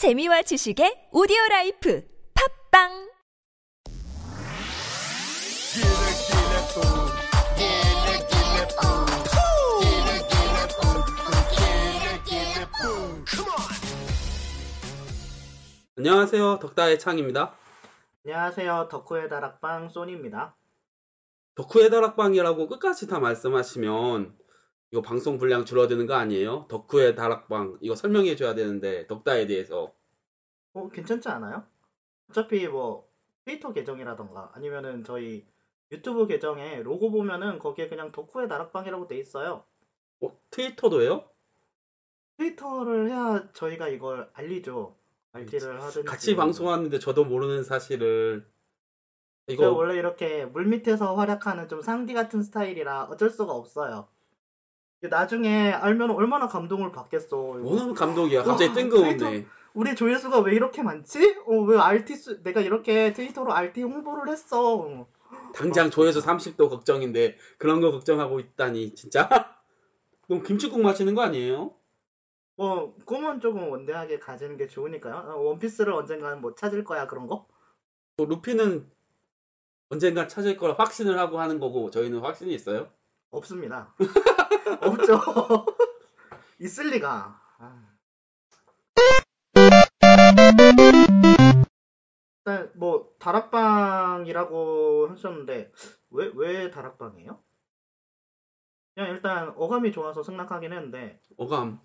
재미와 지식의 오디오 라이프 팟빵 안녕하세요. 덕다의 창입니다. 안녕하세요. 덕후의 다락방 소니입니다. 덕후의 다락방이라고 끝까지 다 말씀하시면 이거 방송 분량 줄어드는 거 아니에요? 덕후의 다락방 이거 설명해 줘야 되는데 덕다에 대해서 어, 괜찮지 않아요? 어차피 뭐 트위터 계정이라던가 아니면은 저희 유튜브 계정에 로고 보면은 거기에 그냥 덕후의 다락방이라고 돼 있어요. 어, 트위터도 해요? 트위터를 해야 저희가 이걸 알리죠. RT를 하든지. 같이 방송하는데 저도 모르는 사실을 이거 원래 이렇게 물 밑에서 활약하는 좀 상디 같은 스타일이라 어쩔 수가 없어요. 나중에 알면 얼마나 감동을 받겠어. 뭐는 감독이야. 갑자기 와, 뜬금없네. 우리 조회수가 왜 이렇게 많지? 어, 왜 RT 수, 내가 이렇게 트위터로 RT 홍보를 했어. 당장 조회수 30도 걱정인데 그런 거 걱정하고 있다니 진짜? 그럼 김치국 마시는 거 아니에요? 뭐 꿈은 조금 원대하게 가지는 게 좋으니까요. 어, 원피스를 언젠가는 뭐 찾을 거야 그런 거? 뭐 루피는 언젠가 찾을 걸 확신을 하고 하는 거고 저희는 확신이 있어요? 없습니다. 없죠. 있을 리가. 아. 일단 뭐 다락방이라고 하셨는데 왜 왜 다락방이에요? 그냥 일단 어감이 좋아서 승낙하긴 했는데 어감.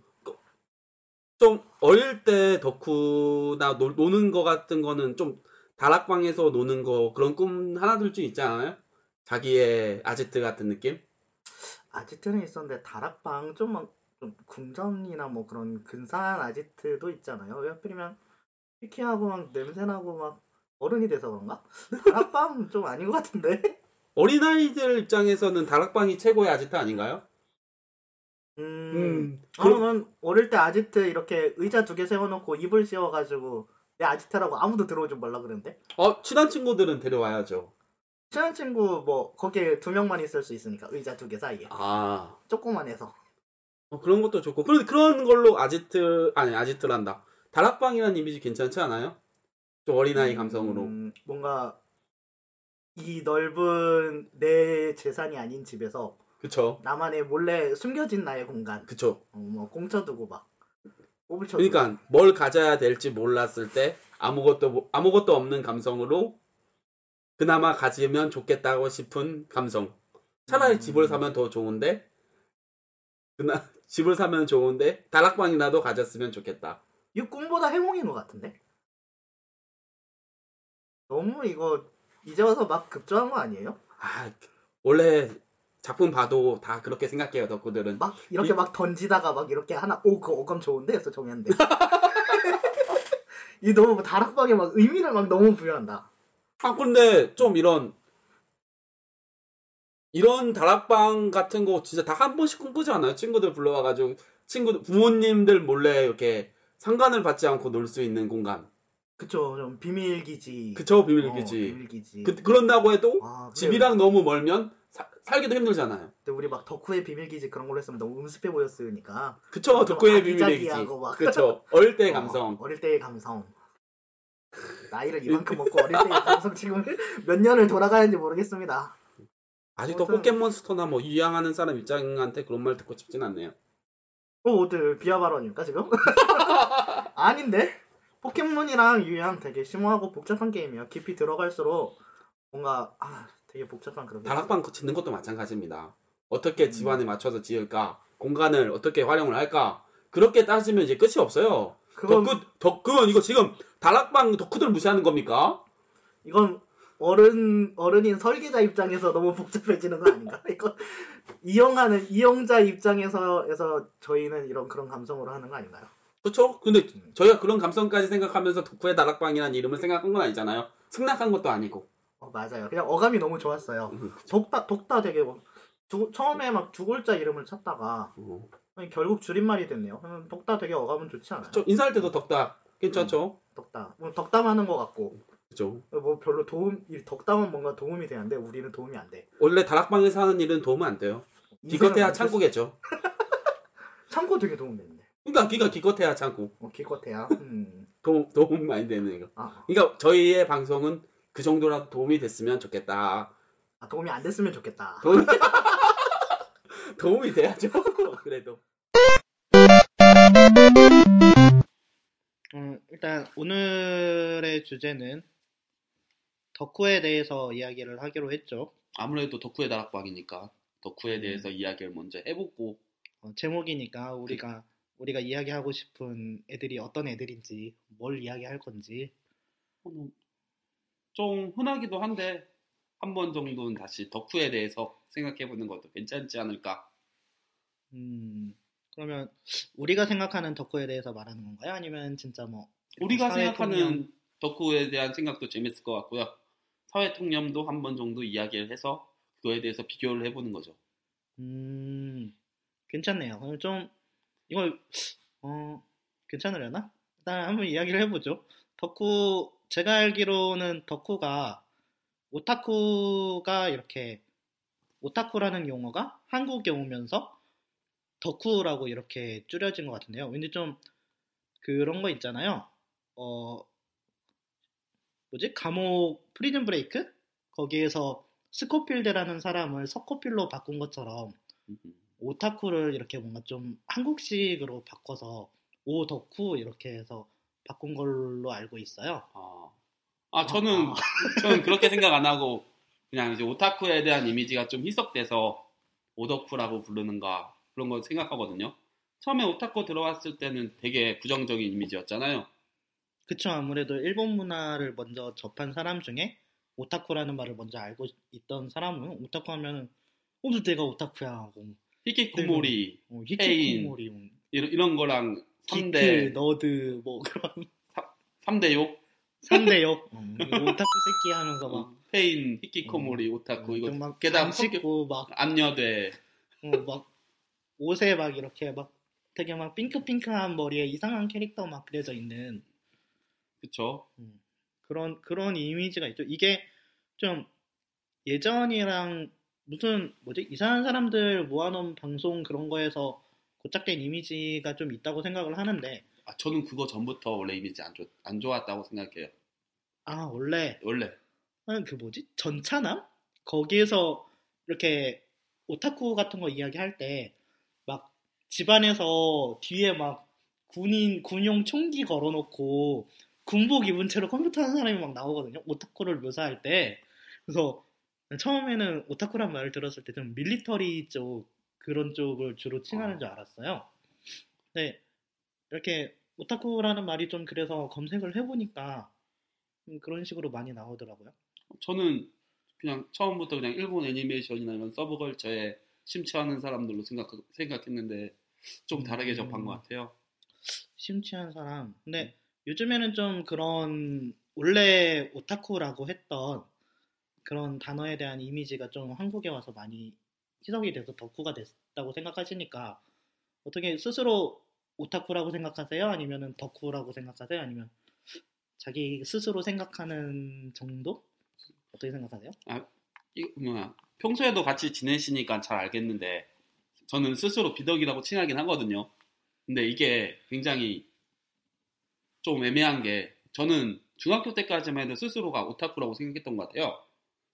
좀 어릴 때 덕후나 노, 노는 거 같은 거는 좀 다락방에서 노는 거 그런 꿈 하나 둘줄 있지 않아요? 자기의 아지트 같은 느낌? 아지트는 있었는데 다락방 좀막좀 궁전이나 뭐 그런 근사한 아지트도 있잖아요. 왜 하필이면 피키하고 막 냄새나고 막 어른이 돼서 그런가? 다락방 좀 아닌 것 같은데? 어린아이들 입장에서는 다락방이 최고의 아지트 아닌가요? 음, 그럼- 저는 어릴 때 아지트 이렇게 의자 두 개 세워놓고 이불 씌워가지고 내 아지트라고 아무도 들어오지 말라 그러는데? 어, 친한 친구들은 데려와야죠. 친한 친구 뭐 거기에 두 명만 있을 수 있으니까 의자 두 개 사이에 아, 조그만 해서 어, 그런 것도 좋고. 그런데 그런 걸로 아지트, 아니, 아지트란다. 다락방이라는 이미지 괜찮지 않아요? 좀 어린아이 감성으로. 음, 뭔가 이 넓은 내 재산이 아닌 집에서 그쵸? 나만의 몰래 숨겨진 나의 공간 그쵸? 어, 뭐 공쳐두고 막 꼬불 쳐두고 그러니까 뭘 가져야 될지 몰랐을 때 아무것도 모- 아무것도 없는 감성으로 그나마 가지면 좋겠다고 싶은 감성. 차라리 음. 집을 사면 더 좋은데 그나 집을 사면 좋은데 다락방이라도 가졌으면 좋겠다. 이 꿈보다 해몽인 것 같은데 너무 이거 이제 와서 막 급조한 거 아니에요? 아 원래 작품 봐도 다 그렇게 생각해요 덕후들은. 막 이렇게 이- 막 던지다가 막 이렇게 하나 오 그거 어감 좋은데 해서 정했는데 이 너무 다락방에 막 의미를 막 너무 부여한다 아 근데 좀 이런 이런 다락방 같은 거 진짜 다 한 번씩 꿈꾸지 않아요? 친구들 불러와가지고 친구 부모님들 몰래 이렇게 상관을 받지 않고 놀 수 있는 공간. 그쵸 좀 비밀기지 그쵸 비밀기지. 어, 비밀기지 그, 그런다고 해도 아. 집이랑 너무 멀면 사- 살기도 힘들잖아요. 근데 우리 막 덕후의 비밀기지 그런 걸로 했으면 너무 음습해 보였으니까 그쵸 좀 덕후의 비밀기지. 그쵸 어릴 때의 어, 감성. 어릴 때의 감성 나이를 이만큼 먹고 어릴 때의 감성 지금 몇 년을 돌아가는지 모르겠습니다 아직도 아무튼- 포켓몬스터나 뭐 유양하는 사람 입장한테 그런 말 듣고 싶진 않네요. 어 어때 비하 발언입니까 지금? 아닌데 포켓몬이랑 유양 되게 심오하고 복잡한 게임이에요 깊이 들어갈수록 뭔가 아 되게 복잡한 그런 게 다락방 짓는 것도 마찬가지입니다. 어떻게 음. 집안에 맞춰서 지을까? 공간을 어떻게 활용을 할까? 그렇게 따지면 이제 끝이 없어요. 그건 덕후, 덕후는 이거 지금 다락방 덕후들 무시하는 겁니까? 이건 어른 어른인 설계자 입장에서 너무 복잡해지는 거 아닌가? 이거 이용하는 이용자 입장에서 에서 저희는 이런 그런 감성으로 하는 거 아닌가요? 그렇죠? 근데 음. 저희가 그런 감성까지 생각하면서 덕후의 다락방이라는 이름을 생각한 건 아니잖아요. 승낙한 것도 아니고. 어, 맞아요. 그냥 어감이 너무 좋았어요. 음, 독다 독다 되게 뭐 두, 처음에 막 두 글자 이름을 찾다가 어. 결국 줄임말이 됐네요. 음, 독다 되게 어감은 좋지 않아요? 저 인사할 때도 덕다 괜찮죠? 덕다. 뭐 덕담하는 것 같고 그죠? 뭐 별로 도움 이 덕담은 뭔가 도움이 되는데 우리는 도움이 안 돼. 원래 다락방에서 하는 일은 도움 안 돼요. 기껏해야 창고겠죠. 창고 되게 도움 되는데. 그러니까 기가 기껏해야 참고 어, 기껏해야. 음. 도움, 도움 많이 되는 거. 아, 그러니까 저희의 방송은 그 정도라도 도움이 됐으면 좋겠다. 아, 도움이 안 됐으면 좋겠다. 도움이, 도움이 돼야죠. 그래도. 음, 일단 오늘의 주제는 덕후에 대해서 이야기를 하기로 했죠. 아무래도 덕후의 다락방이니까 덕후에 음. 대해서 이야기를 먼저 해보고 어, 제목이니까 우리가 우리가 이야기하고 싶은 애들이 어떤 애들인지 뭘 이야기할 건지 어, 좀 흔하기도 한데 한 번 정도는 다시 덕후에 대해서 생각해보는 것도 괜찮지 않을까. 음, 그러면 우리가 생각하는 덕후에 대해서 말하는 건가요? 아니면 진짜 뭐 우리가 생각하는 통념? 덕후에 대한 생각도 재밌을 것 같고요. 사회 통념도 한 번 정도 이야기를 해서 그거에 대해서 비교를 해보는 거죠. 음, 괜찮네요. 그럼 좀 이걸 어 괜찮으려나? 일단 한번 이야기를 해보죠. 덕후 제가 알기로는 덕후가 오타쿠가 이렇게 오타쿠라는 용어가 한국에 오면서 덕후라고 이렇게 줄여진 것 같은데요. 왠지 좀 그런 거 있잖아요. 어 뭐지? 감옥 Prison Break 거기에서 스코필드라는 사람을 석호필로 바꾼 것처럼 음, 오타쿠를 이렇게 뭔가 좀 한국식으로 바꿔서 오덕후 이렇게 해서 바꾼 걸로 알고 있어요. 아, 아 저는 저는 그렇게 생각 안 하고 그냥 이제 오타쿠에 대한 이미지가 좀 희석돼서 오덕후라고 부르는가 그런 거 생각하거든요. 처음에 오타쿠 들어왔을 때는 되게 부정적인 이미지였잖아요. 그쵸 아무래도 일본 문화를 먼저 접한 사람 중에 오타쿠라는 말을 먼저 알고 있던 사람은 오타쿠 하면은 어너 내가 오타쿠야 하고 히키코모리 어, 폐인, 히키코모리 뭐, 이런, 이런 거랑 기트 3대 nerd 뭐 그런. 3 대 욕 3대 욕 어, 오타쿠 새끼 하면서 막. 어, 폐인, 히키코모리, 오타쿠 이거 막 게다가 안 씻고 막 안여돼. 어, 막 옷에 막 이렇게 막 되게 막 핑크핑크한 머리에 이상한 캐릭터 막 그려져 있는. 그쵸? 음, 그런 그런 이미지가 있죠. 이게 좀 예전이랑 무슨 뭐지? 이상한 사람들 모아놓은 방송 그런 거에서 고착된 이미지가 좀 있다고 생각을 하는데 아, 저는 그거 전부터 원래 이미지 안, 좋, 안 좋았다고 생각해요. 아 원래? 원래. 아, 그 뭐지? 전차남? 거기에서 이렇게 오타쿠 같은 거 이야기할 때 막 집안에서 뒤에 막 군인 군용 총기 걸어놓고 군복 입은 채로 컴퓨터 하는 사람이 막 나오거든요. 오타쿠를 묘사할 때. 그래서 처음에는 오타쿠란 말을 들었을 때 좀 밀리터리 쪽 그런 쪽을 주로 칭하는 줄 알았어요. 근데 이렇게 오타쿠라는 말이 좀 그래서 검색을 해보니까 음, 그런 식으로 많이 나오더라고요 저는 그냥 처음부터 그냥 일본 애니메이션이나 이런 서브컬처에 심취하는 사람들로 생각, 생각했는데 좀 다르게 음. 접한 것 같아요. 심취한 사람. 근데 요즘에는 좀 그런 원래 오타쿠라고 했던 그런 단어에 대한 이미지가 좀 한국에 와서 많이 희석이 돼서 덕후가 됐다고 생각하시니까 어떻게 스스로 오타쿠라고 생각하세요? 아니면은 덕후라고 생각하세요? 아니면 자기 스스로 생각하는 정도? 어떻게 생각하세요? 이 뭐야 평소에도 같이 지내시니까 잘 알겠는데 저는 스스로 비덕이라고 칭하긴 하거든요. 근데 이게 굉장히 좀 애매한 게 저는 중학교 때까지만 해도 스스로가 오타쿠라고 생각했던 것 같아요.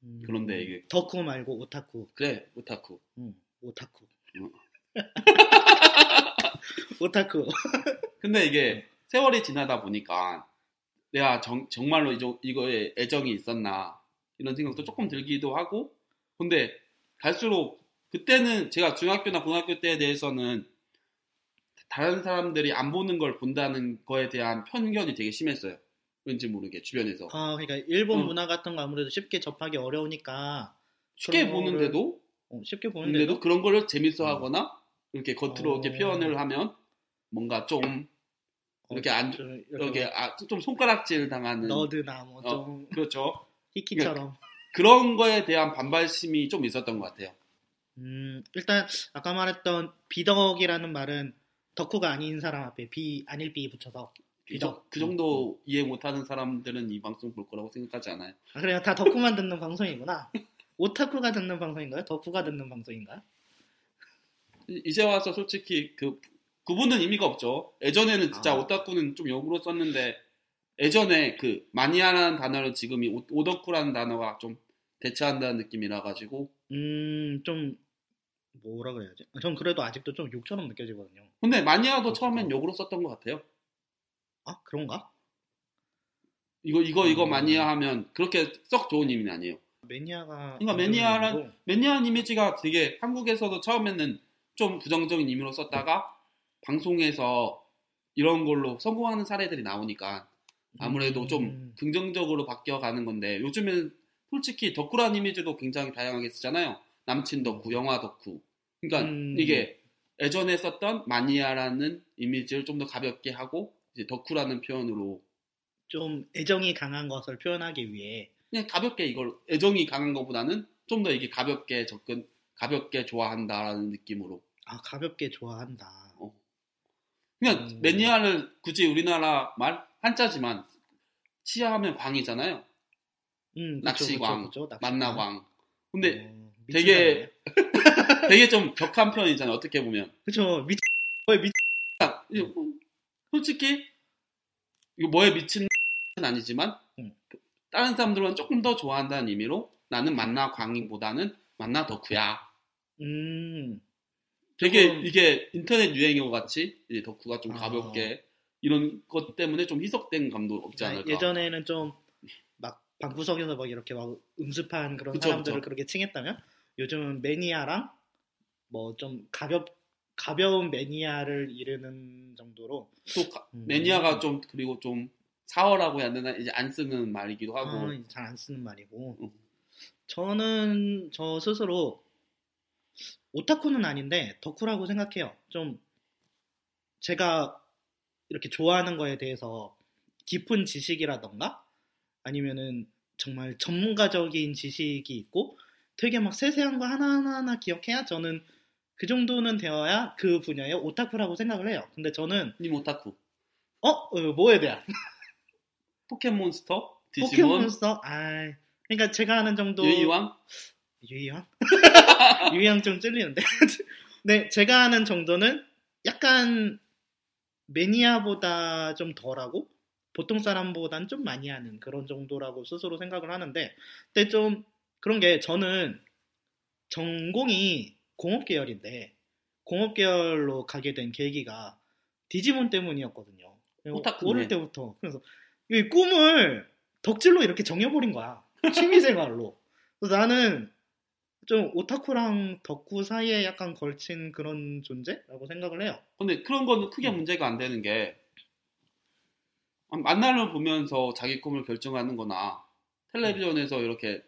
음, 그런데 이게 덕후 말고 오타쿠. 그래 오타쿠. 음, 오타쿠. 음. 오타쿠. 근데 이게 세월이 지나다 보니까 내가 정, 이저, 이거에 애정이 있었나 이런 생각도 조금 들기도 하고 근데 갈수록 그때는 제가 중학교나 고등학교 때에 대해서는 다른 사람들이 안 보는 걸 본다는 거에 대한 편견이 되게 심했어요. 왠지 모르게 주변에서 아, 그러니까 일본 어. 문화 같은 거 아무래도 쉽게 접하기 어려우니까 쉽게 보는데도 어, 쉽게 보는데도 보는데도 그런 거를 재밌어하거나 이렇게 겉으로 어. 이렇게 표현을 하면 뭔가 좀 이렇게 안 좀 이렇게 아, 좀 손가락질 당하는 너드나 뭐 어. 좀 그렇죠. 히키처럼. 그런 거에 대한 반발심이 좀 있었던 것 같아요. 음, 일단 아까 말했던 비덕이라는 말은 덕후가 아닌 사람 앞에 비 아닐 비 붙여서 그, 비덕. 정- 그 정도 이해 못하는 사람들은 이 방송 볼 거라고 생각하지 않아요. 아, 그래요. 다 덕후만 듣는 방송이구나. 오타쿠가 듣는 방송인가요? 덕후가 듣는 방송인가요? 이- 이제 와서 솔직히 그 구분은 의미가 없죠. 예전에는 진짜 아. 오타쿠는 좀 역으로 썼는데 예전에 그 마니아라는 단어를 지금이 오- 오덕후라는 단어가 좀 대체한다는 느낌이라 가지고 음, 좀 뭐라 그래야지? 전 그래도 아직도 좀 욕처럼 느껴지거든요. 근데 마니아도 그렇구나. 처음엔 욕으로 썼던 것 같아요. 아 그런가? 이거 이거 이거 음. 마니아 하면 그렇게 썩 좋은 의미는 아니에요. 매니아가 그러니까 안 매니아란-. 매니아 이미지가 되게 한국에서도 처음에는 좀 부정적인 의미로 썼다가 방송에서 이런 걸로 성공하는 사례들이 나오니까 아무래도 좀 음, 긍정적으로 바뀌어가는 건데 요즘에는 솔직히 덕후라는 이미지도 굉장히 다양하게 쓰잖아요. 남친 덕후, 영화 덕후. 그러니까 음. 이게 예전에 썼던 마니아라는 이미지를 좀 더 가볍게 하고 이제 덕후라는 표현으로 좀 애정이 강한 것을 표현하기 위해 그냥 가볍게 이걸 애정이 강한 것보다는 좀 더 이게 가볍게 접근, 가볍게 좋아한다라는 느낌으로. 아 가볍게 좋아한다. 그냥 음. 매니아를 굳이 우리나라 말 한자지만 치하하면 광이잖아요. 음, 낚시광. 만나광. 근데 어, 되게-. 되게 좀 격한 편이잖아요. 어떻게 보면. 그쵸 미 거의 미 뭐, 솔직히 이거 뭐에 미친 은 아니지만 음. 다른 사람들은 조금 더 좋아한다는 의미로 나는 만나 광인보다는 만나 덕후야. 음 되게 조금- 이게 인터넷 유행어 같이 이제 덕후가 좀 아. 가볍게 이런 것 때문에 좀 희석된 감도 없지 않을까. 아, 예전에는 좀 막 방구석에서 막 이렇게 막 음습한 그런 그쵸, 사람들을 그쵸. 그렇게 칭했다면 요즘은 매니아랑 뭐 좀 가볍 가벼운 매니아를 이르는 정도로 또 가- 음. 매니아가 좀 그리고 좀 사어라고 해야 되나 이제 안 쓰는 말이기도 하고 아, 잘안 쓰는 말이고 음. 저는 저 스스로 오타쿠는 아닌데 덕후라고 생각해요. 좀 제가 이렇게 좋아하는 거에 대해서 깊은 지식이라던가 아니면은 정말 전문가적인 지식이 있고 되게 막 세세한 거 하나하나 기억해야 저는 그 정도는 되어야 그 분야의 오타쿠라고 생각을 해요. 근데 저는 님 오타쿠 어? 어, 뭐에 대한? 포켓몬스터 디지몬 포켓몬스터? 아, 그러니까 제가 아는 정도 유이왕 유희왕? 유희왕 좀 찔리는데. 네, 제가 아는 정도는 약간 매니아보다 좀 덜하고 보통 사람보단 좀 많이 하는 그런 정도라고 스스로 생각을 하는데, 근데 좀 그런 게 저는 전공이 공업 계열인데 공업 계열로 가게 된 계기가 디지몬 때문이었거든요. 오타쿠네. 어릴 때부터 그래서 이 꿈을 덕질로 이렇게 정해버린 거야. 취미생활로. 나는 좀 오타쿠랑 덕후 사이에 약간 걸친 그런 존재라고 생각을 해요. 근데 그런 거는 크게 음. 문제가 안 되는 게 만나를 보면서 자기 꿈을 결정하는 거나 텔레비전에서 이렇게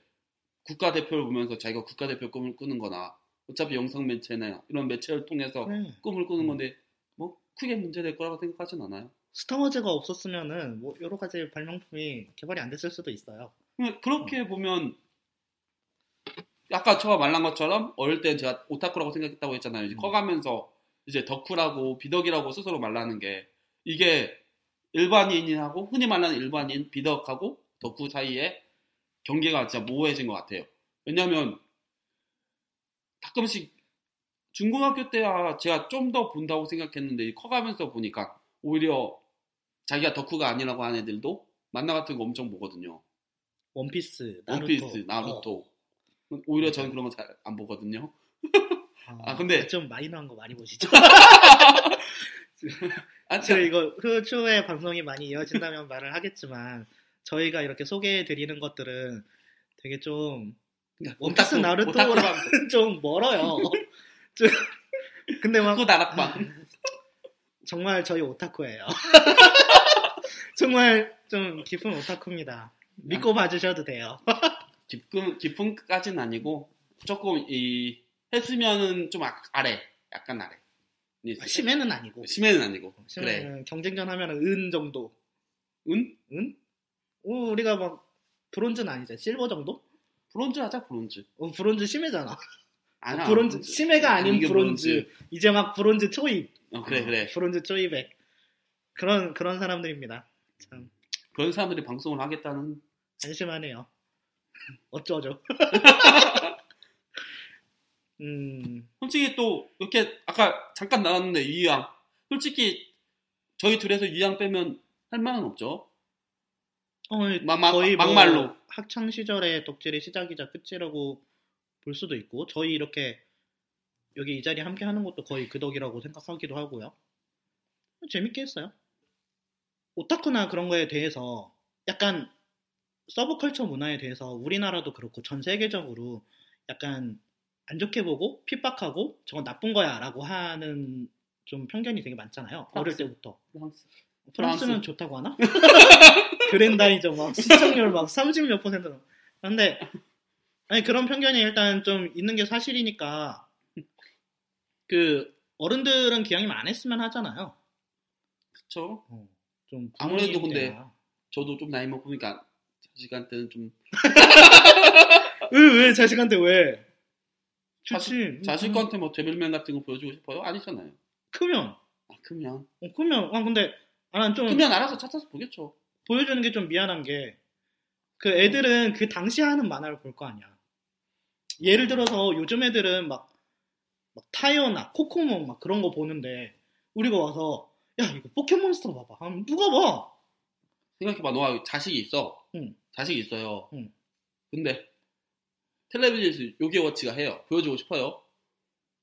국가대표를 보면서 자기가 국가대표 꿈을 꾸는 거나 어차피 영상 매체나 이런 매체를 통해서 그래. 꿈을 꾸는 음. 건데 뭐 크게 문제될 거라고 생각하진 않아요. 스타워즈가 없었으면은 뭐 여러 가지 발명품이 개발이 안 됐을 수도 있어요. 그냥 그렇게 보면 아까 제가 말한 것처럼 어릴 때 제가 오타쿠라고 생각했다고 했잖아요. 이제 음. 커가면서 이제 덕후라고 비덕이라고 스스로 말하는 게 이게 일반인하고 흔히 말하는 일반인 비덕하고 덕후 사이에 경계가 진짜 모호해진 것 같아요. 왜냐하면 가끔씩 중고등학교 때야 제가 좀 더 본다고 생각했는데 커가면서 보니까 오히려 자기가 덕후가 아니라고 하는 애들도 만나 같은 거 엄청 보거든요. 원피스, 나루토. 원피스, 나루토. 오히려 저는 그런 거 잘 안 보거든요. 어. 아, 근데- 좀 마이너한 거 많이 보시죠. 아, 제가 이거 그 추후에 방송이 많이 이어진다면 말을 하겠지만 저희가 이렇게 소개해 드리는 것들은 되게 좀 원피스 나루토랑 좀 멀어요. 좀- 근데 막그 나락방. 정말 저희 오타쿠예요. 정말 좀 깊은 오타쿠입니다. 믿고 봐주셔도 돼요. 깊은 깊은까지는 아니고 조금 이 했으면은 좀 아, 아래, 약간 아래. 네, 심해는 아니고. 심해는 아니고. 그래. 심해는 경쟁전 하면은 은 정도. 은? 은? 오, 우리가 막 브론즈는 아니죠. 실버 정도? 브론즈 하자 브론즈. 어, 브론즈 심해잖아. 아니야. 브론즈 심해가 아닌 이게 브론즈. 이제 막 브론즈 초입. 어, 그래 그래. 브론즈 초입에 그런 그런 사람들입니다. 참 그런 사람들이 방송을 하겠다는 한심하네요. 어쩌죠? 음, 솔직히 또 이렇게 아까 잠깐 나왔는데 이왕 솔직히 저희 둘에서 유양 빼면 할 말은 없죠. 어, 막- 막- 거의 뭐 막말로. 학창 시절의 덕질이 시작이자 끝이라고 볼 수도 있고 저희 이렇게 여기 이 자리에 함께 하는 것도 거의 그 덕이라고 생각하기도 하고요. 재밌게 했어요. 오타쿠나 그런 거에 대해서 약간 서브컬처 문화에 대해서 우리나라도 그렇고 전 세계적으로 약간 안 좋게 보고 핍박하고 저건 나쁜 거야라고 하는 좀 편견이 되게 많잖아요. 어릴 프랑스. 때부터. 프랑스. 프랑스는 프랑스. 좋다고 하나? 그랜다이저 막 시청률 막 30 몇 퍼센트로. 근데 아니 그런 편견이 일단 좀 있는 게 사실이니까 그 어른들은 기왕이면 안 했으면 하잖아요. 그쵸. 어, 좀 아무래도 근데 때나. 저도 좀 나이 먹으니까 자식한테는 좀 왜, 왜 자식한테 왜? 좋지. 자식한테 뭐 데빌맨 같은 거 보여주고 싶어요? 아니잖아요. 크면 아, 크면. 어, 크면 아 근데 아 난 좀 크면 알아서 찾아서 보겠죠. 보여주는 게 좀 미안한 게, 그 애들은 그 당시 하는 만화를 볼 거 아니야. 예를 들어서 요즘 애들은 막, 막 타이어나 코코몽 막 그런 거 보는데, 우리가 와서, 야, 이거 포켓몬스터 봐봐. 하면 누가 봐? 생각해봐. 너가 자식이 있어. 응. 자식이 있어요. 응. 근데 텔레비전에서 요괴워치가 해요. 보여주고 싶어요.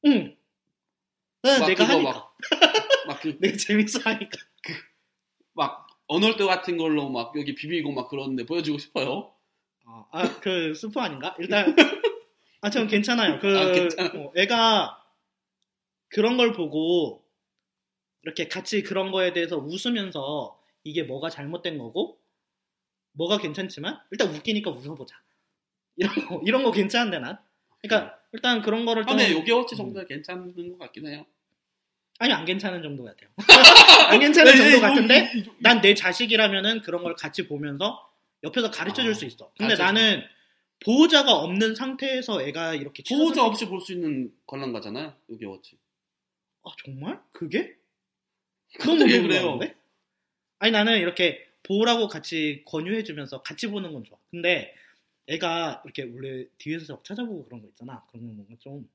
응. 막 내가 하니까. 막, 막 그, 내가 재밌어 하니까. 막, 언월드 같은 걸로 막 여기 비비고 막 그러는데 보여주고 싶어요. 아, 아, 그 스프 아닌가? 일단, 아, 전 괜찮아요. 그, 아, 괜찮아. 어, 애가 그런 걸 보고, 이렇게 같이 그런 거에 대해서 웃으면서 이게 뭐가 잘못된 거고, 뭐가 괜찮지만, 일단 웃기니까 웃어보자. 이런 거, 이런 거 괜찮은데, 난? 그러니까, 일단 그런 거를 좀. 근데 요괴워치 음. 정도는 괜찮은 것 같긴 해요. 아니, 안 괜찮은 정도 같아요. 안 괜찮은 네, 정도 네, 같은데, 난 내 자식이라면은 그런 걸 같이 보면서 옆에서 가르쳐 줄 아, 수 있어. 근데 가르쳐 나는 보호자가 없는 상태에서 애가 이렇게 보호자 없이 볼 수 있는 관람가잖아요. 요괴워치. 때- 아 정말? 그게? 갑자기 왜 그래요? 궁금한데? 아니 나는 이렇게 보라고 같이 권유해주면서 같이 보는 건 좋아. 근데 애가 이렇게 원래 뒤에서 막 찾아보고 그런 거 있잖아. 그런 거 뭔가 좀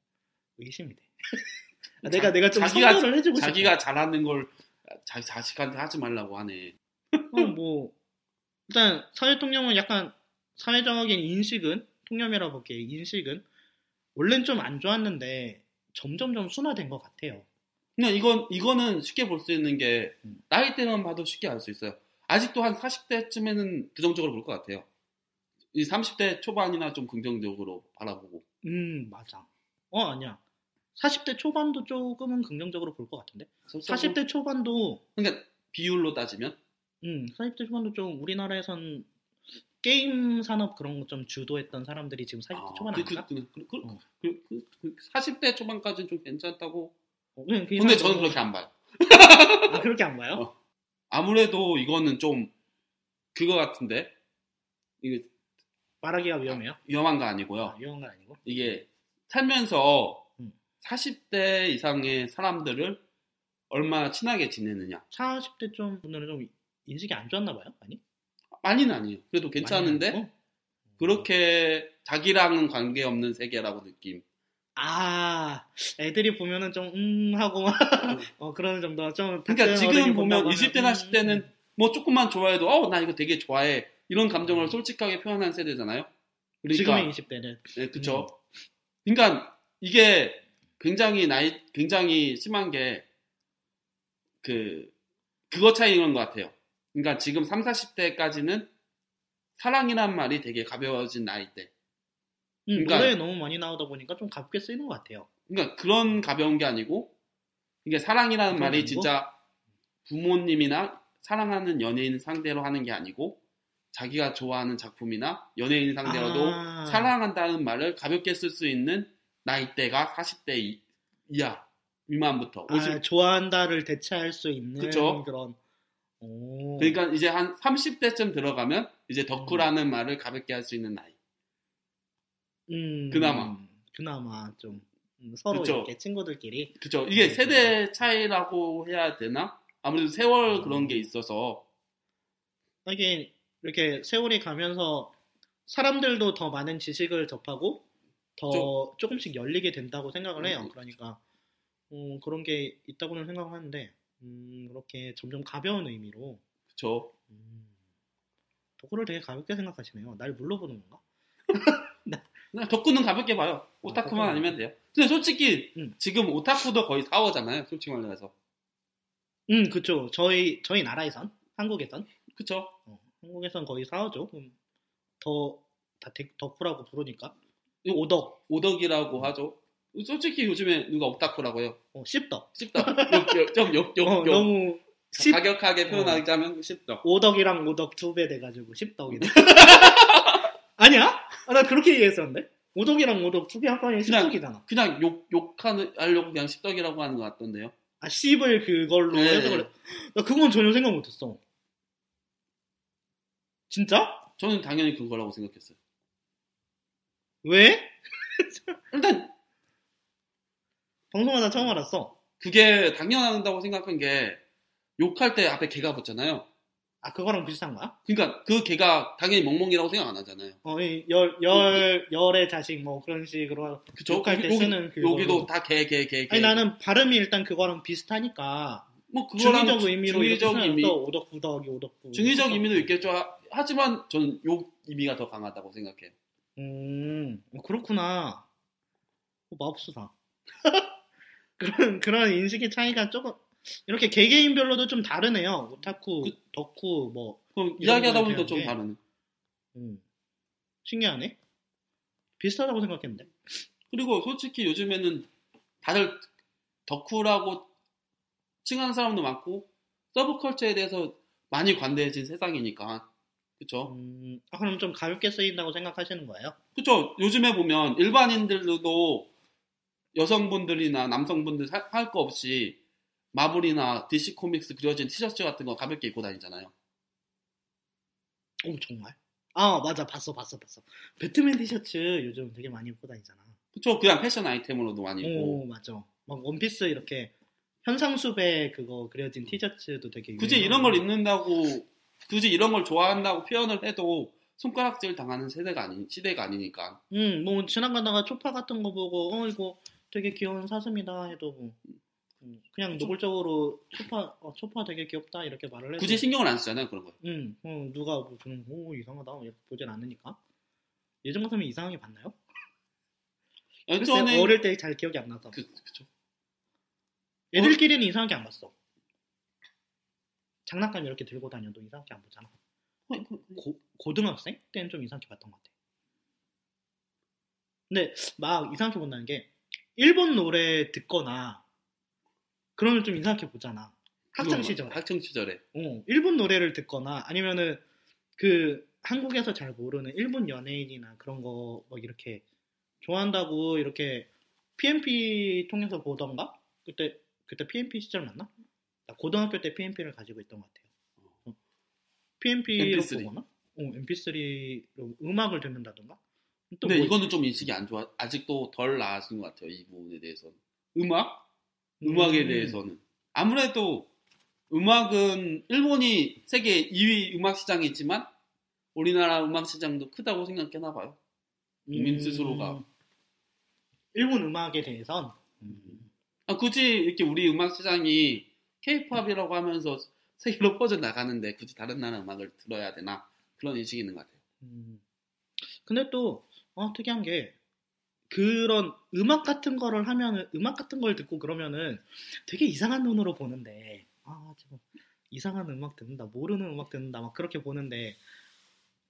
의심이 돼. 아, 내가 내가 좀 자기가- 해주고 싶어. 자기가 잘하는 걸 자기 자식한테 하지 말라고 하네. 어, 뭐 일단 사회 통념은 약간 사회적인 인식은 통념이라고 볼게 인식은 원래는 좀 안 좋았는데 점점 좀 순화된 것 같아요. 그냥 이건 이거는 쉽게 볼 수 있는 게 음. 나이 때만 봐도 쉽게 알 수 있어요. 아직도 한 40대쯤에는 부정적으로 볼 것 같아요. 이 30대 초반이나 좀 긍정적으로 바라보고. 음 맞아. 어 아니야. 40대 초반도 조금은 긍정적으로 볼 것 같은데. 40대 초반도 그러니까 비율로 따지면 음 40대 초반도 좀 우리나라에선 게임 산업 그런 거 좀 주도했던 사람들이 지금 40대 아, 초반 그, 아닌가? 그, 그, 그, 어. 그, 그, 그 40대 초반까지는 좀 괜찮다고. 어, 근데 뭐- 저는 그렇게 안 봐요. 아 그렇게 안 봐요? 어. 아무래도 이거는 좀 그거 같은데 이게 말하기가 위험해요. 위험한 거 아니고요. 아, 위험한 건 아니고. 이게 살면서 음. 40대 이상의 사람들을 얼마나 친하게 지내느냐. 40대 좀 분들은 좀 인식이 안 좋았나 봐요. 아니? 많이는 아니에요. 그래도 괜찮은데? 그렇게 자기랑은 관계없는 세계라고 느낌. 아 애들이 보면은 좀 음 하고 막 어, 그러는 정도 좀 그러니까 지금 보면 본다고 20대나 하면, 10대는 뭐 조금만 좋아해도 어나 이거 되게 좋아해 이런 감정을 솔직하게 표현한 세대잖아요. 그러니까 지금의 20대는 네, 그쵸. 그러니까 이게 굉장히 나이, 굉장히 심한 게, 그, 그거 차이인 것 같아요. 그러니까 지금 3, 40대까지는 사랑이란 말이 되게 가벼워진 나이대. 음, 그러니까- 노래에 너무 많이 나오다 보니까 좀 가볍게 쓰이는 것 같아요. 그러니까 그런 가벼운 게 아니고, 이게 사랑이라는 말이 아니고? 진짜 부모님이나 사랑하는 연예인 상대로 하는 게 아니고, 자기가 좋아하는 작품이나 연예인 상대로도 아. 사랑한다는 말을 가볍게 쓸 수 있는 나이대가 40대 이, 이하 미만부터 50 아, 좋아한다를 대체할 수 있는 그쵸. 그런 오. 그러니까 이제 한 30대쯤 들어가면 이제 덕후라는 말을 가볍게 할 수 있는 나이 음, 그나마. 그나마 좀 음, 서로 그쵸. 이렇게 친구들끼리 그죠 이게 음, 세대 차이라고 해야 되나 아무래도 세월 그런 게 있어서 하긴 이렇게 세월이 가면서 사람들도 더 많은 지식을 접하고 더 좀- 조금씩 열리게 된다고 생각을 해요. 음. 그러니까 어, 그런 게 있다고는 생각하는데 음, 그렇게 점점 가벼운 의미로. 그쵸. 음, 덕후를 되게 가볍게 생각하시네요. 날 물러보는 건가? 그냥 덕후는 가볍게 봐요. 오타쿠만 덕후는- 아니면 돼요. 근데 솔직히 음. 지금 오타쿠도 거의 4호잖아요. 솔직히 말해서. 음, 그쵸. 저희 저희 나라에선 한국에선 그쵸. 어, 한국에선 거의 사오죠. 음, 더다 덕후라고 부르니까 오덕, 오덕이라고 하죠. 솔직히 요즘에 누가 오타쿠라고 해요. 어, 씹덕. 씹덕. 좀 욕, 욕, 어, 욕. 너무 씹 가격하게 표현하자면 씹덕. 오덕이랑 오덕 두 배 돼가지고 씹덕이네. 아니야? 아, 나 그렇게 얘기했었는데. 오덕이랑 오덕 두개 합하면 씹덕이잖아. 그냥 욕, 욕하는, 하려고 그냥 씹덕이라고 하는 것 같던데요. 아 씹을 그걸로 네. 해서 그래. 나 그건 전혀 생각 못했어. 진짜? 저는 당연히 그거라고 생각했어요. 왜? 일단 방송하다 처음 알았어. 그게 당연하다고 생각한 게 욕할 때 앞에 개가 붙잖아요. 아 그거랑 비슷한 거야? 그러니까 그 개가 당연히 멍멍이라고 생각 안 하잖아요. 어, 이 열, 열, 열의 자식 뭐 그런 식으로 그쵸? 욕할 때 여기- 쓰는 그걸로. 여기도 다 개, 개, 개, 개. 아니 나는 발음이 일단 그거랑 비슷하니까 뭐 그거랑 중의적 의미로 중의적 의미, 쓰면 오덕 구덕이 오덕 구 중의적 의미도 있겠죠. 하- 하지만 저는 욕 의미가 더 강하다고 생각해요. 음 어, 그렇구나 어, 마법수사 그런 그런 인식의 차이가 조금 이렇게 개개인별로도 좀 다르네요 오타쿠 그- 덕후 뭐 그럼 이야기하다 보니까 좀 게- 다르네. 음, 신기하네 비슷하다고 생각했는데 그리고 솔직히 요즘에는 다들 덕후라고 칭하는 사람도 많고 서브컬처에 대해서 많이 관대해진 세상이니까 그쵸? 음, 아, 그럼 좀 가볍게 쓰인다고 생각하시는 거예요? 그쵸? 요즘에 보면 일반인들도 여성분들이나 남성분들 할 거 없이 마블이나 DC 코믹스 그려진 티셔츠 같은 거 가볍게 입고 다니잖아요. 오 정말? 아 맞아. 봤어 봤어 봤어. 배트맨 티셔츠 요즘 되게 많이 입고 다니잖아. 그쵸? 그냥 패션 아이템으로도 많이 입고. 오 맞아. 막 원피스 이렇게 현상수배 그거 그려진 티셔츠도 되게 굳이 이런 걸 입는다고 굳이 이런 걸 좋아한다고 표현을 해도 손가락질 당하는 세대가 아니 시대가 아니니까. 응뭐 지나가다가 초파 같은 거 보고 어 이거 되게 귀여운 사슴이다 해도 뭐, 음, 그냥 노골적으로 초파 어, 초파 되게 귀엽다 이렇게 말을 해도 굳이 신경을 안 쓰잖아요 그런 거. 응 어, 누가 뭐 저는 오 이상하다 이렇게 보진 않으니까 예전 같으면 이상하게 봤나요? 예전에 어릴 때 잘 기억이 안 나서 그, 그쵸. 애들끼리는 이상하게 안 봤어 장난감 이렇게 들고 다녀도 이상하게 안 보잖아 고, 고등학생 때는 좀 이상하게 봤던 것 같아. 근데 막 이상하게 본다는 게 일본 노래 듣거나 그러면 좀 이상하게 보잖아. 학창 시절. 학창 시절에 어, 일본 노래를 듣거나 아니면은 그 한국에서 잘 모르는 일본 연예인이나 그런 거뭐 이렇게 좋아한다고 이렇게 PMP 통해서 보던가 그때 그때 PMP 시절 맞나? 나 고등학교 때 PMP를 가지고 있던 것 같아요. 어. PMP로 MP3. 보거나 어, MP3로 음악을 듣는다던가. 또 근데 뭐 이거는 좀 인식이 안 좋아 아직도 덜 나아진 것 같아요 이 부분에 대해서는 음악 음악에 음. 대해서는 아무래도 음악은 일본이 세계 2위 음악 시장이 있지만 우리나라 음악 시장도 크다고 생각했나 봐요 국민 스스로가. 일본 음악에 대해선 음. 아, 굳이 이렇게 우리 음악 시장이 케이팝이라고 하면서 세계로 퍼져 나가는데 굳이 다른 나라 음악을 들어야 되나 그런 인식이 있는 것 같아요 음. 근데 또 어, 특이한 게 그런 음악 같은 거를 하면은 음악 같은 걸 듣고 그러면은 되게 이상한 눈으로 보는데 아 지금 이상한 음악 듣는다 모르는 음악 듣는다 막 그렇게 보는데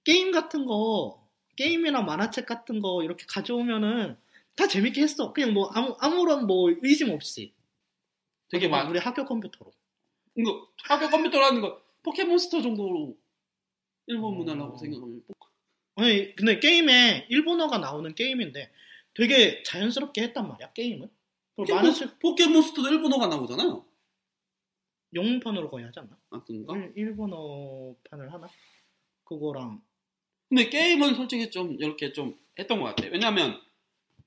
게임 같은 거 게임이나 만화책 같은 거 이렇게 가져오면은 다 재밌게 했어. 그냥 뭐 아무 아무런 뭐 의심 없이. 되게 막막 우리 학교 컴퓨터로. 이거 학교 컴퓨터라는 거 포켓몬스터 정도로 일본 어. 문화라고 생각하면. 아니 근데 게임에 일본어가 나오는 게임인데 되게 자연스럽게 했단 말이야 게임을 그리고 만화책 포켓몬스터도 일본어가 나오잖아요 영문판으로 거의 하지 않나? 아 그런가? 일, 일본어판을 하나? 그거랑 근데 게임은 솔직히 좀 이렇게 좀 했던 것 같아요 왜냐하면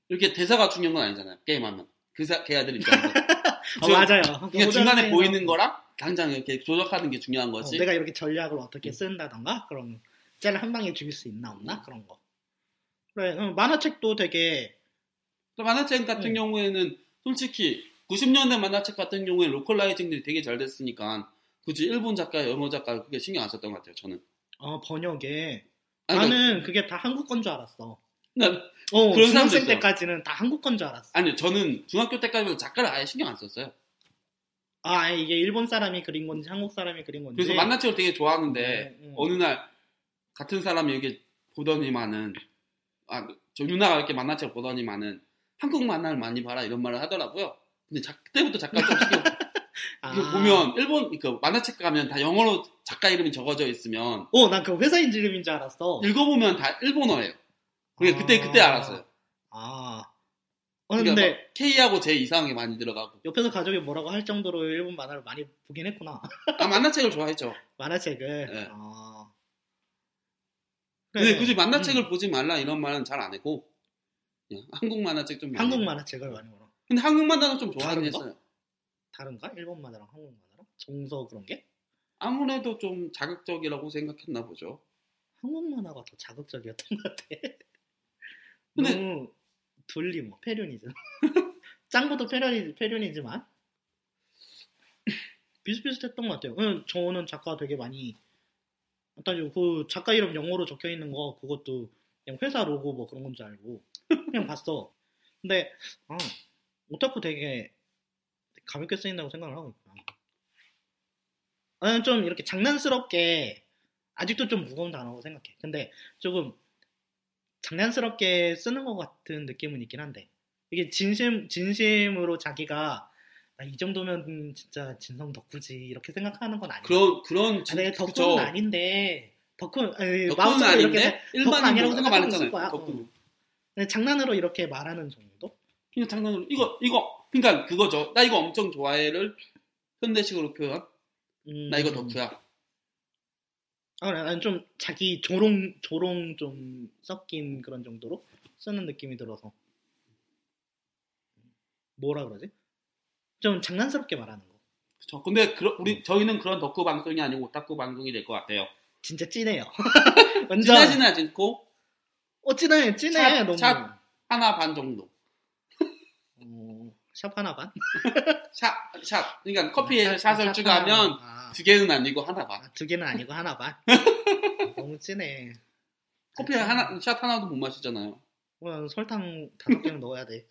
이렇게 대사가 중요한 건 아니잖아요 게임하면 그 사, 걔들 입장에서 아, 저- 맞아요. 그러니까 중간에 오전에는 보이는 거랑 당장 이렇게 조작하는 게 중요한 어, 거지 내가 이렇게 전략을 어떻게 쓴다던가 그런 짤을 한 방에 죽일 수 있나 없나 그런 거. 그래 어, 만화책도 되게 만화책 같은 음. 경우에는 솔직히 90년대 만화책 같은 경우에 localizing들이 되게 잘 됐으니까 굳이 일본 작가, 영어 작가 그게 신경 안 썼던 것 같아요. 저는. 어, 번역에. 아니, 나는 그게 다 한국 건 줄 알았어. 난- 어, 그런 중학생. 때까지는 다 한국 건 줄 알았어. 아니요, 저는 중학교 때까지는 작가를 아예 신경 안 썼어요. 아, 이게 일본 사람이 그린 건지 한국 사람이 그린 건지. 그래서 만화책을 되게 좋아하는데 음, 음. 어느 날 같은 사람이 이렇게 보더니만은 아, 저 누나가 이렇게 만화책을 보더니만은 한국 만화를 많이 봐라 이런 말을 하더라고요. 근데 자- 그때부터 작가 좀 신경 아. 이거 보면 일본 그 만화책 가면 다 영어로 작가 이름이 적어져 있으면 어, 난 그 회사 이름인 줄 알았어. 읽어보면 다 일본어예요. 그게 그때 그때 알았어요. 아. 어, 그러니까 근데 막 K하고 J 이상하게 많이 들어가고 옆에서 가족이 뭐라고 할 정도로 일본 만화를 많이 보긴 했구나. 아 만화책을 좋아했죠. 만화책을. 네. 아. 근데 그래. 굳이 만화책을 음, 보지 말라 이런 말은 잘 안 했고 그냥 한국 만화책 좀 한국 만화책을 많이 보러. 근데 한국 만화는 좀 좋아하긴? 했어요. 다른가? 일본 만화랑 한국 만화랑? 정서 그런 게? 아무래도 좀 자극적이라고 생각했나 보죠. 한국 만화가 더 자극적이었던 것 같아. 근데- 너무 둘리 뭐 패륜이죠. 짱구도 패륜이, 패륜이지만 비슷비슷했던 것 같아요. 응, 저는 작가 되게 많이 일단 그 작가 이름 영어로 적혀 있는 거 그것도 그냥 회사 로고 뭐 그런 건 줄 알고 그냥 봤어. 근데 아, 오타쿠 되게 가볍게 쓰인다고 생각을 하고 있구나. 나는 좀 이렇게 장난스럽게 아직도 좀 무거운 단어라고 생각해. 근데 조금 장난스럽게 쓰는 것 같은 느낌은 있긴 한데 이게 진심 진심으로 자기가 나이 정도면 진짜 진성 덕후지 이렇게 생각하는 건 아니야. 그런 그런 아, 내가 그쵸. 덕후는 아닌데 덕후 아니, 덕후는 아닌데 덕후는 일반인 아니라고 생각하고 있을. 거야. 덕후는. 그냥 장난으로 이렇게 말하는 정도? 그냥 장난으로 이거 이거 그러니까 그거죠. 나 이거 엄청 좋아해를 현대식으로 표현. 음, 나 이거 덕후야. 아, 나는 좀 자기 조롱 조롱 좀 섞인 그런 정도로 쓰는 느낌이 들어서 뭐라 그러지? 좀 장난스럽게 말하는 거. 그쵸. 근데 그러- 우리 저희는 그런 덕후 방송이 아니고 오타쿠 방송이 될 것 같아요. 진짜 찐해요. 완전 진하지는 않고 어 찐해 찐해 샷, 너무. 샷. 하나 반 정도. 어, 샵 하나 반? 샷, 샷. 그러니까 커피에 아, 샷을 샷 추가하면 하나. 아, 두 개는 아니고 하나 반. 아, 두 개는 아니고 하나 반. 너무 찐해. 커피 하나 샷 하나도 못 마시잖아요. 어, 설탕 다섯 개는 넣어야 돼.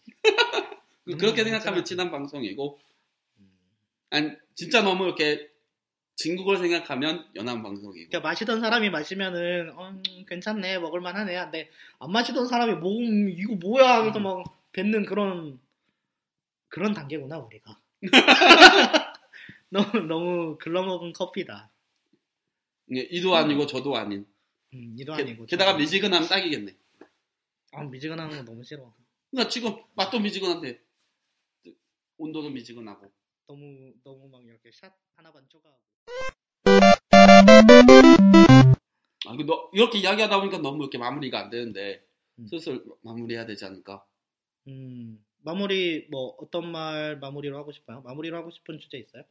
음, 그렇게 진짜. 생각하면 친한 방송이고, 음. 아니 진짜 너무 이렇게 진국을 생각하면 연한 방송이고. 그러니까 마시던 사람이 마시면은 어, 음, 괜찮네 먹을만하네 근데 안 마시던 사람이 뭐 음, 이거 뭐야 하면서 막 뱉는 그런 그런 단계구나 우리가 너무 너무 글러먹은 커피다 이게 이도 아니고 저도 아닌. 음, 이도 게, 아니고 게다가 저도. 미지근하면 딱이겠네. 아, 미지근한 거 너무 싫어 그러니까 지금 맛도 미지근한데 온도도 미지근하고. 너무 너무 막 이렇게 샷 하나 반 추가하고 아, 너- 이렇게 이야기하다 보니까 너무 이렇게 마무리가 안 되는데 음. 슬슬 마무리해야 되지 않을까. 음 마무리 뭐 어떤 말 마무리로 하고 싶어요 마무리로 하고 싶은 주제 있어요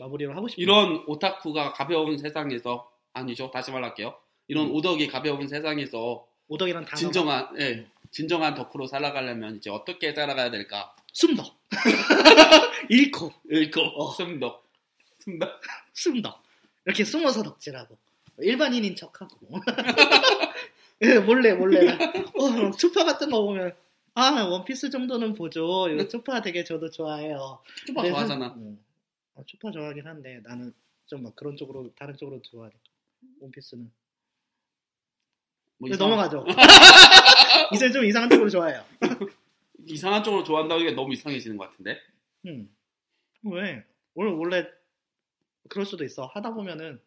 마무리로 하고 싶은 이런 오타쿠가 가벼운 세상에서 아니죠 다시 말할게요. 이런 음. 오덕이 가벼운 세상에서 오덕이란 단어 진정한 예 진정한 덕후로 살아가려면 이제 어떻게 살아가야 될까? 숨덕. 잃고. 읽고. 어. 숨덕. 숨덕? 숨덕. 이렇게 숨어서 덕질하고. 일반인인 척하고. 예, 몰래 몰래. 어, 추파 같은 거 보면 아 원피스 정도는 보죠. 이거 추파 되게 저도 좋아해요. 추파 근데 좋아하잖아. 사- 어, 아, 추파 좋아하긴 한데 나는 좀 막 그런 쪽으로 다른 쪽으로 좋아해. 원피스는 뭐 근데 이상, 넘어가죠 이제 좀 이상한 쪽으로 좋아해요 이상한 쪽으로 좋아한다고 이게 너무 이상해지는 것 같은데. 음. 왜 원래 원래 그럴 수도 있어 하다 보면은.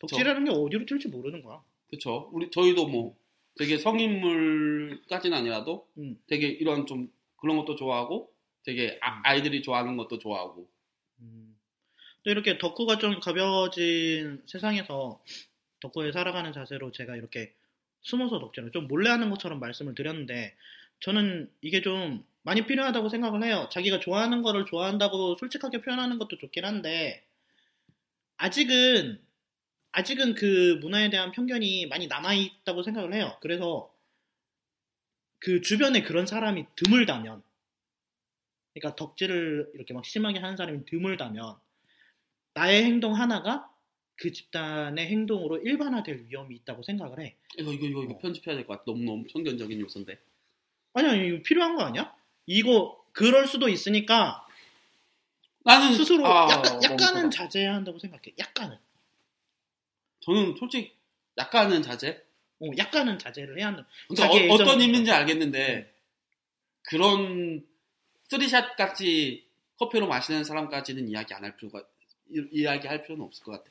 덕질하는 게 어디로 튈지 모르는 거야 그쵸. 우리 저희도 뭐 되게 성인물까지는 아니라도 음. 되게 이런 좀 그런 것도 좋아하고 되게 아, 아이들이 좋아하는 것도 좋아하고 음. 또 이렇게 덕후가 좀 가벼워진 세상에서 덕후에 살아가는 자세로 제가 이렇게 숨어서 덕질을 좀 몰래 하는 것처럼 말씀을 드렸는데 저는 이게 좀 많이 필요하다고 생각을 해요. 자기가 좋아하는 거를 좋아한다고 솔직하게 표현하는 것도 좋긴 한데 아직은 아직은 그 문화에 대한 편견이 많이 남아 있다고 생각을 해요. 그래서 그 주변에 그런 사람이 드물다면 그러니까 덕질을 이렇게 막 심하게 하는 사람이 드물다면 나의 행동 하나가 그 집단의 행동으로 일반화될 위험이 있다고 생각을 해. 이거 이거 이거, 이거 어. 편집해야 될 것 같아. 너무 너무 편견적인 요소인데. 아니 아니 이거 필요한 거 아니야? 이거 그럴 수도 있으니까 나는 스스로 아, 약간, 약간은. 자제해야 한다고 생각해. 약간은. 저는 솔직히 약간은 자제. 어, 약간은 자제를 해야 한다. 자기의 어, 애정은 의미인지. 알겠는데 그런 쓰리샷 같이 커피로 마시는 사람까지는 이야기 안 할 필요가 이- 이야기할 필요는 없을 것 같아.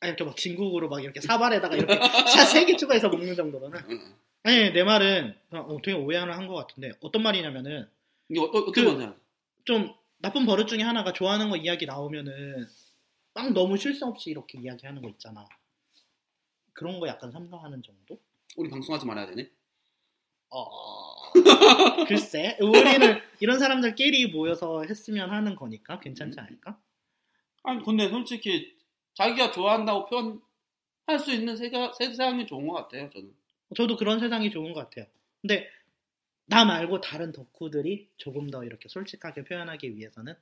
아니 이렇게 막 진국으로 막 이렇게 사발에다가 이렇게 샷세개 추가해서 먹는 정도로는. 응. 아니 내 말은 어, 되게 오해를 한것 같은데 어떤 말이냐면은 이게 어, 어, 그- 어떤 거냐? 좀 나쁜 버릇 중에 하나가 좋아하는 거 이야기 나오면은 막 너무 쉴새 없이 이렇게 이야기하는 거 있잖아. 그런 거 약간 삼가하는 정도? 우리 방송하지 말아야 되네. 어... 글쎄 우리는 이런 사람들끼리 모여서 했으면 하는 거니까 괜찮지 않을까? 아니 근데 솔직히 자기가 좋아한다고 표현할 수 있는 세가, 세상이 좋은 것 같아요. 저는. 저도 그런 세상이 좋은 것 같아요. 근데 나 말고 다른 덕후들이 조금 더 이렇게 솔직하게 표현하기 위해서는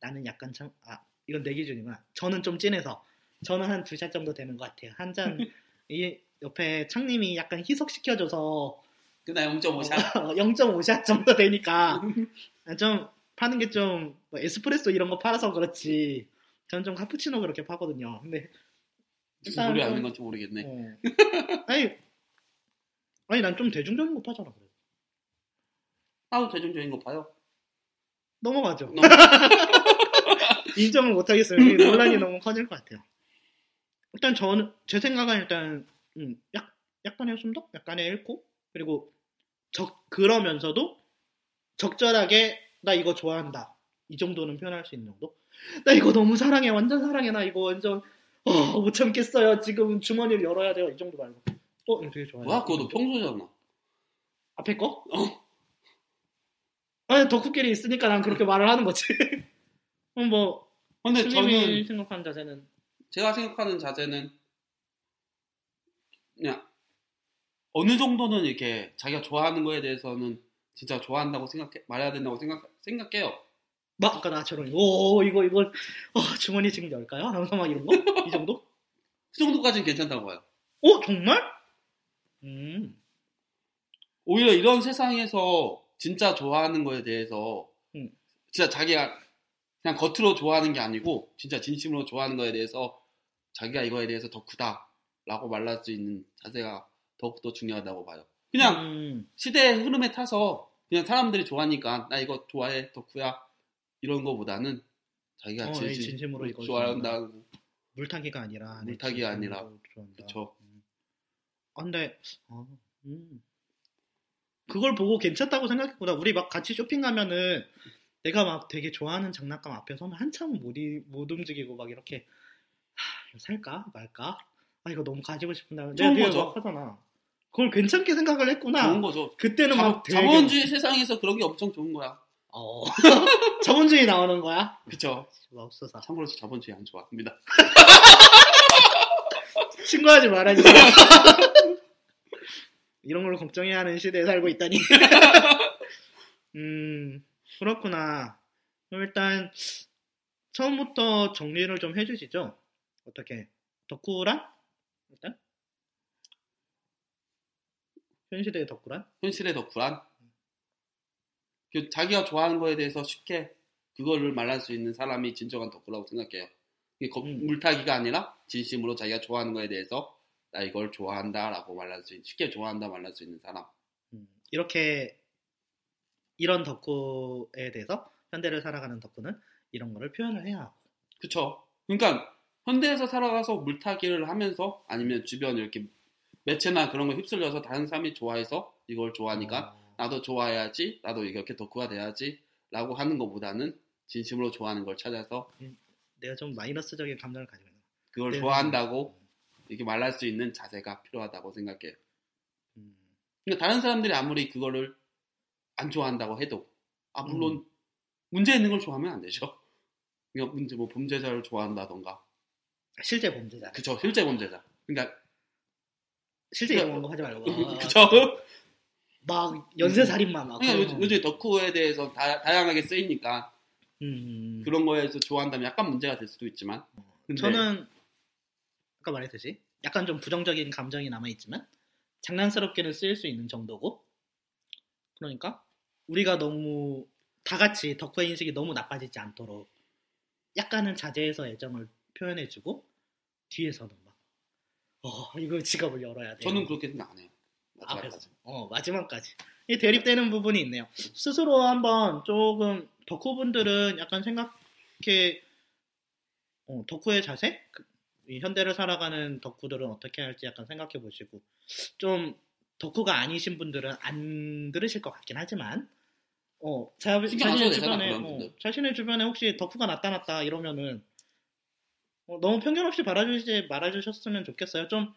나는 약간 참, 아, 이건 내 기준이구나. 저는 좀 진해서. 저는 한 두 샷 정도 되는 것 같아요. 한 잔, 이 옆에 창님이 약간 희석시켜줘서 그나 0.5샷. 0.5샷 정도 되니까 좀 파는 게좀 에스프레소 이런 거 팔아서 그렇지. 저는 좀 카푸치노 그렇게 파거든요. 근데 무슨 소리 좀- 하는 건지 모르겠네. 어. 아니, 아니 난 좀 대중적인 거 파잖아. 그래. 나도 대중적인 거 봐요. 넘어가죠. 넘- 인정을 못 하겠어요. 이 논란이 너무 커질 것 같아요. 일단 저는 제 생각은 일단 음, 약, 약간의 숨덕, 약간의 읽고 그리고 적 그러면서도 적절하게 나 이거 좋아한다 이 정도는 표현할 수 있는 정도. 나 이거 너무 사랑해, 완전 사랑해. 나 이거 완전 어, 못 참겠어요. 지금 주머니를 열어야 돼요. 이 정도 말고. 어, 이거 되게 좋아요. 뭐야, 그거 너 평소잖아. 앞에 거? 어. 아니 덕후끼리 있으니까 난 그렇게 말을 하는 거지. 그럼 뭐 근데 스님이 저는 생각하는 자세는 제가 생각하는 자세는 그냥 어느 정도는 이렇게 자기가 좋아하는 거에 대해서는 진짜 좋아한다고 생각해 말해야 된다고 생각 생각해요. 막 아까 나처럼 오 이거 이거 어, 주머니 지금 열까요? 하면서 막 이런 거? 이 정도? 그 정도까지는 괜찮다고 봐요. 어 정말? 음 오히려 이런 세상에서 진짜 좋아하는 거에 대해서 음. 진짜 자기가 그냥 겉으로 좋아하는 게 아니고 진짜 진심으로 좋아하는 거에 대해서 자기가 이거에 대해서 덕후다라고 말할 수 있는 자세가 더욱더 중요하다고 봐요. 그냥 음, 시대의 흐름에 타서 그냥 사람들이 좋아하니까 나 이거 좋아해 덕후야 이런 거보다는 자기가 어, 진심, 이 진심 으로 이거 좋아한다고 물타기가 아니라 내 물타기가 아니라. 좋아한다. 음. 아, 근데 아, 음. 그걸 보고 괜찮다고 생각했구나. 우리 막 같이 쇼핑 가면은 내가 막 되게 좋아하는 장난감 앞에 서면 한참 못, 이- 못 움직이고 막 이렇게 하, 이거 살까 말까? 아 이거 너무 가지고 싶은데 내가 좋은 되게 하잖아. 그걸 괜찮게 생각을 했구나. 좋은 거죠. 그때는 자, 막 되게 자본주의 세상에서 그런 게 엄청 좋은 거야. 어. 자본주의 나오는 거야? 그쵸? 없어서 참고로 저 자본주의 안 좋아합니다. 신고하지 말아주세요. 이런 걸 걱정해야 하는 시대에 살고 있다니. 음, 그렇구나. 그럼 일단, 처음부터 정리를 좀 해주시죠. 어떻게, 덕후란? 일단? 현 시대의 덕후란? 현실의 덕후란 그 자기가 좋아하는 거에 대해서 쉽게 그거를 말할 수 있는 사람이 진정한 덕후라고 생각해요. 음. 물타기가 아니라 진심으로 자기가 좋아하는 거에 대해서 나 이걸 좋아한다라고 말할 수 있는 쉽게 좋아한다 말할 수 있는 사람. 음, 이렇게, 이런 덕후에 대해서, 현대를 살아가는 덕후는 이런 거를 표현을 해야 하고. 그쵸? 그러니까 현대에서 살아가서 물타기를 하면서 아니면 주변 이렇게 매체나 그런 거 휩쓸려서 다른 사람이 좋아해서 이걸 좋아하니까 어, 나도 좋아해야지, 나도 이렇게 덕후가 돼야지 라고 하는 것보다는 진심으로 좋아하는 걸 찾아서 내가 좀 마이너스적인 감정을 가지고 있는 그걸 네. 좋아한다고 이렇게 말할 수 있는 자세가 필요하다고 생각해요. 음, 그러니까 다른 사람들이 아무리 그거를 안 좋아한다고 해도 아 물론 음. 문제 있는 걸 좋아하면 안 되죠. 그러니까 문제 뭐 범죄자를 좋아한다던가 실제 범죄자. 그쵸 실제 범죄자. 그러니까 실제 이런 거 하지 말고. 그쵸 막 연쇄살인마 막. 그러니까 그런 요즘, 요즘 덕후에 대해서 다, 다양하게 쓰이니까 음, 그런 거에서 좋아한다면 약간 문제가 될 수도 있지만 근데 저는 아까 말했듯이 약간 좀 부정적인 감정이 남아 있지만 장난스럽게는 쓰일 수 있는 정도고 그러니까 우리가 너무 다 같이 덕후 인식이 너무 나빠지지 않도록 약간은 자제해서 애정을 표현해주고 뒤에서는 막 어, 이거 지갑을 열어야 돼. 저는 그렇게 생각 안 해요. 앞에서 어 마지막까지 이 대립되는 부분이 있네요. 스스로 한번 조금 덕후분들은 약간 생각해 어, 덕후의 자세, 그, 이 현대를 살아가는 덕후들은 어떻게 할지 약간 생각해 보시고 좀 덕후가 아니신 분들은 안 들으실 것 같긴 하지만 어 자, 되잖아, 주변에 어. 자신의 주변에 혹시 덕후가 나타났다 이러면은 어, 너무 편견 없이 바라주지 말아주셨으면 좋겠어요. 좀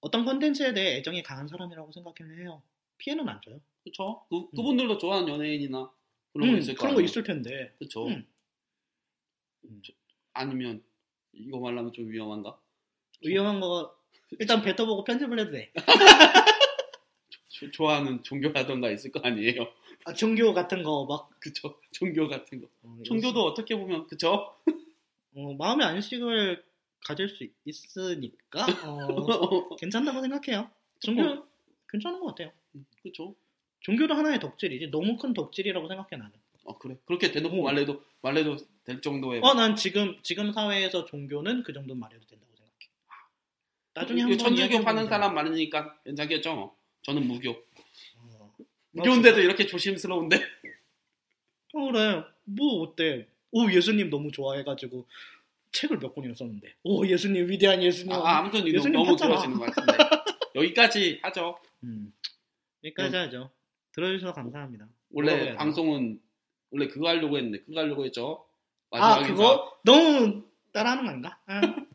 어떤 컨텐츠에 대해 애정이 강한 사람이라고 생각을 해요. 피해는 안 줘요. 그렇죠. 그, 그분들도 좋아하는 연예인이나 그런 음, 거 있을 거 그런 거. 있을 텐데. 그렇죠. 음. 아니면 이거 말하면 좀 위험한가? 위험한 거 일단 뱉어보고 편집을 해도 돼. 조- 좋아하는 종교라던가 있을 거 아니에요. 아, 종교 같은 거 막. 그쵸. 종교 같은 거. 어, 종교도 어떻게 보면 그쵸. 어, 마음의 안식을 가질 수 있으니까 어, 괜찮다고 생각해요. 종교 괜찮은 것 같아요. 그쵸. 종교도 하나의 덕질이지 너무 큰 덕질이라고 생각해 나는. 어 그래. 그렇게 대놓고 어. 말해도 말해도 될 정도의. 어, 난 지금 지금 사회에서 종교는 그 정도는 말해도 된다고 생각해. 나중에 한번 천주교 파는. 사람 많으니까 괜찮겠죠. 저는 무교. 어. 무교인데도 이렇게 조심스러운데. 어, 그래. 뭐 어때? 오 예수님 너무 좋아해가지고 책을 몇 권이나 썼는데. 오 예수님 위대한 예수님. 아, 아무튼 이거 예수님 너무 팠잖아. 길어지는 것 같은데. 여기까지 하죠. 음. 여기까지 하죠. 들어주셔서 감사합니다. 원래? 방송은 원래 그거 하려고 했는데 그거 하려고 했죠. 아 마지막 인사. 그거 너무 따라하는 거 아닌가? 아.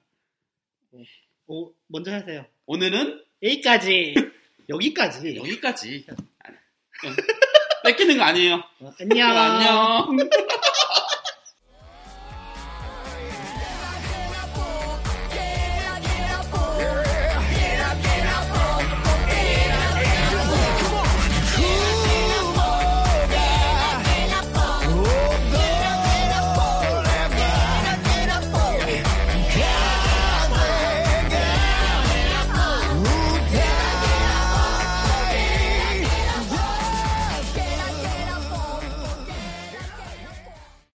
오, 먼저 하세요. 오늘은 여기까지. 여기까지. 여기까지. 아니, 응. 뺏기는 거 아니에요. 어, 안녕. 안녕.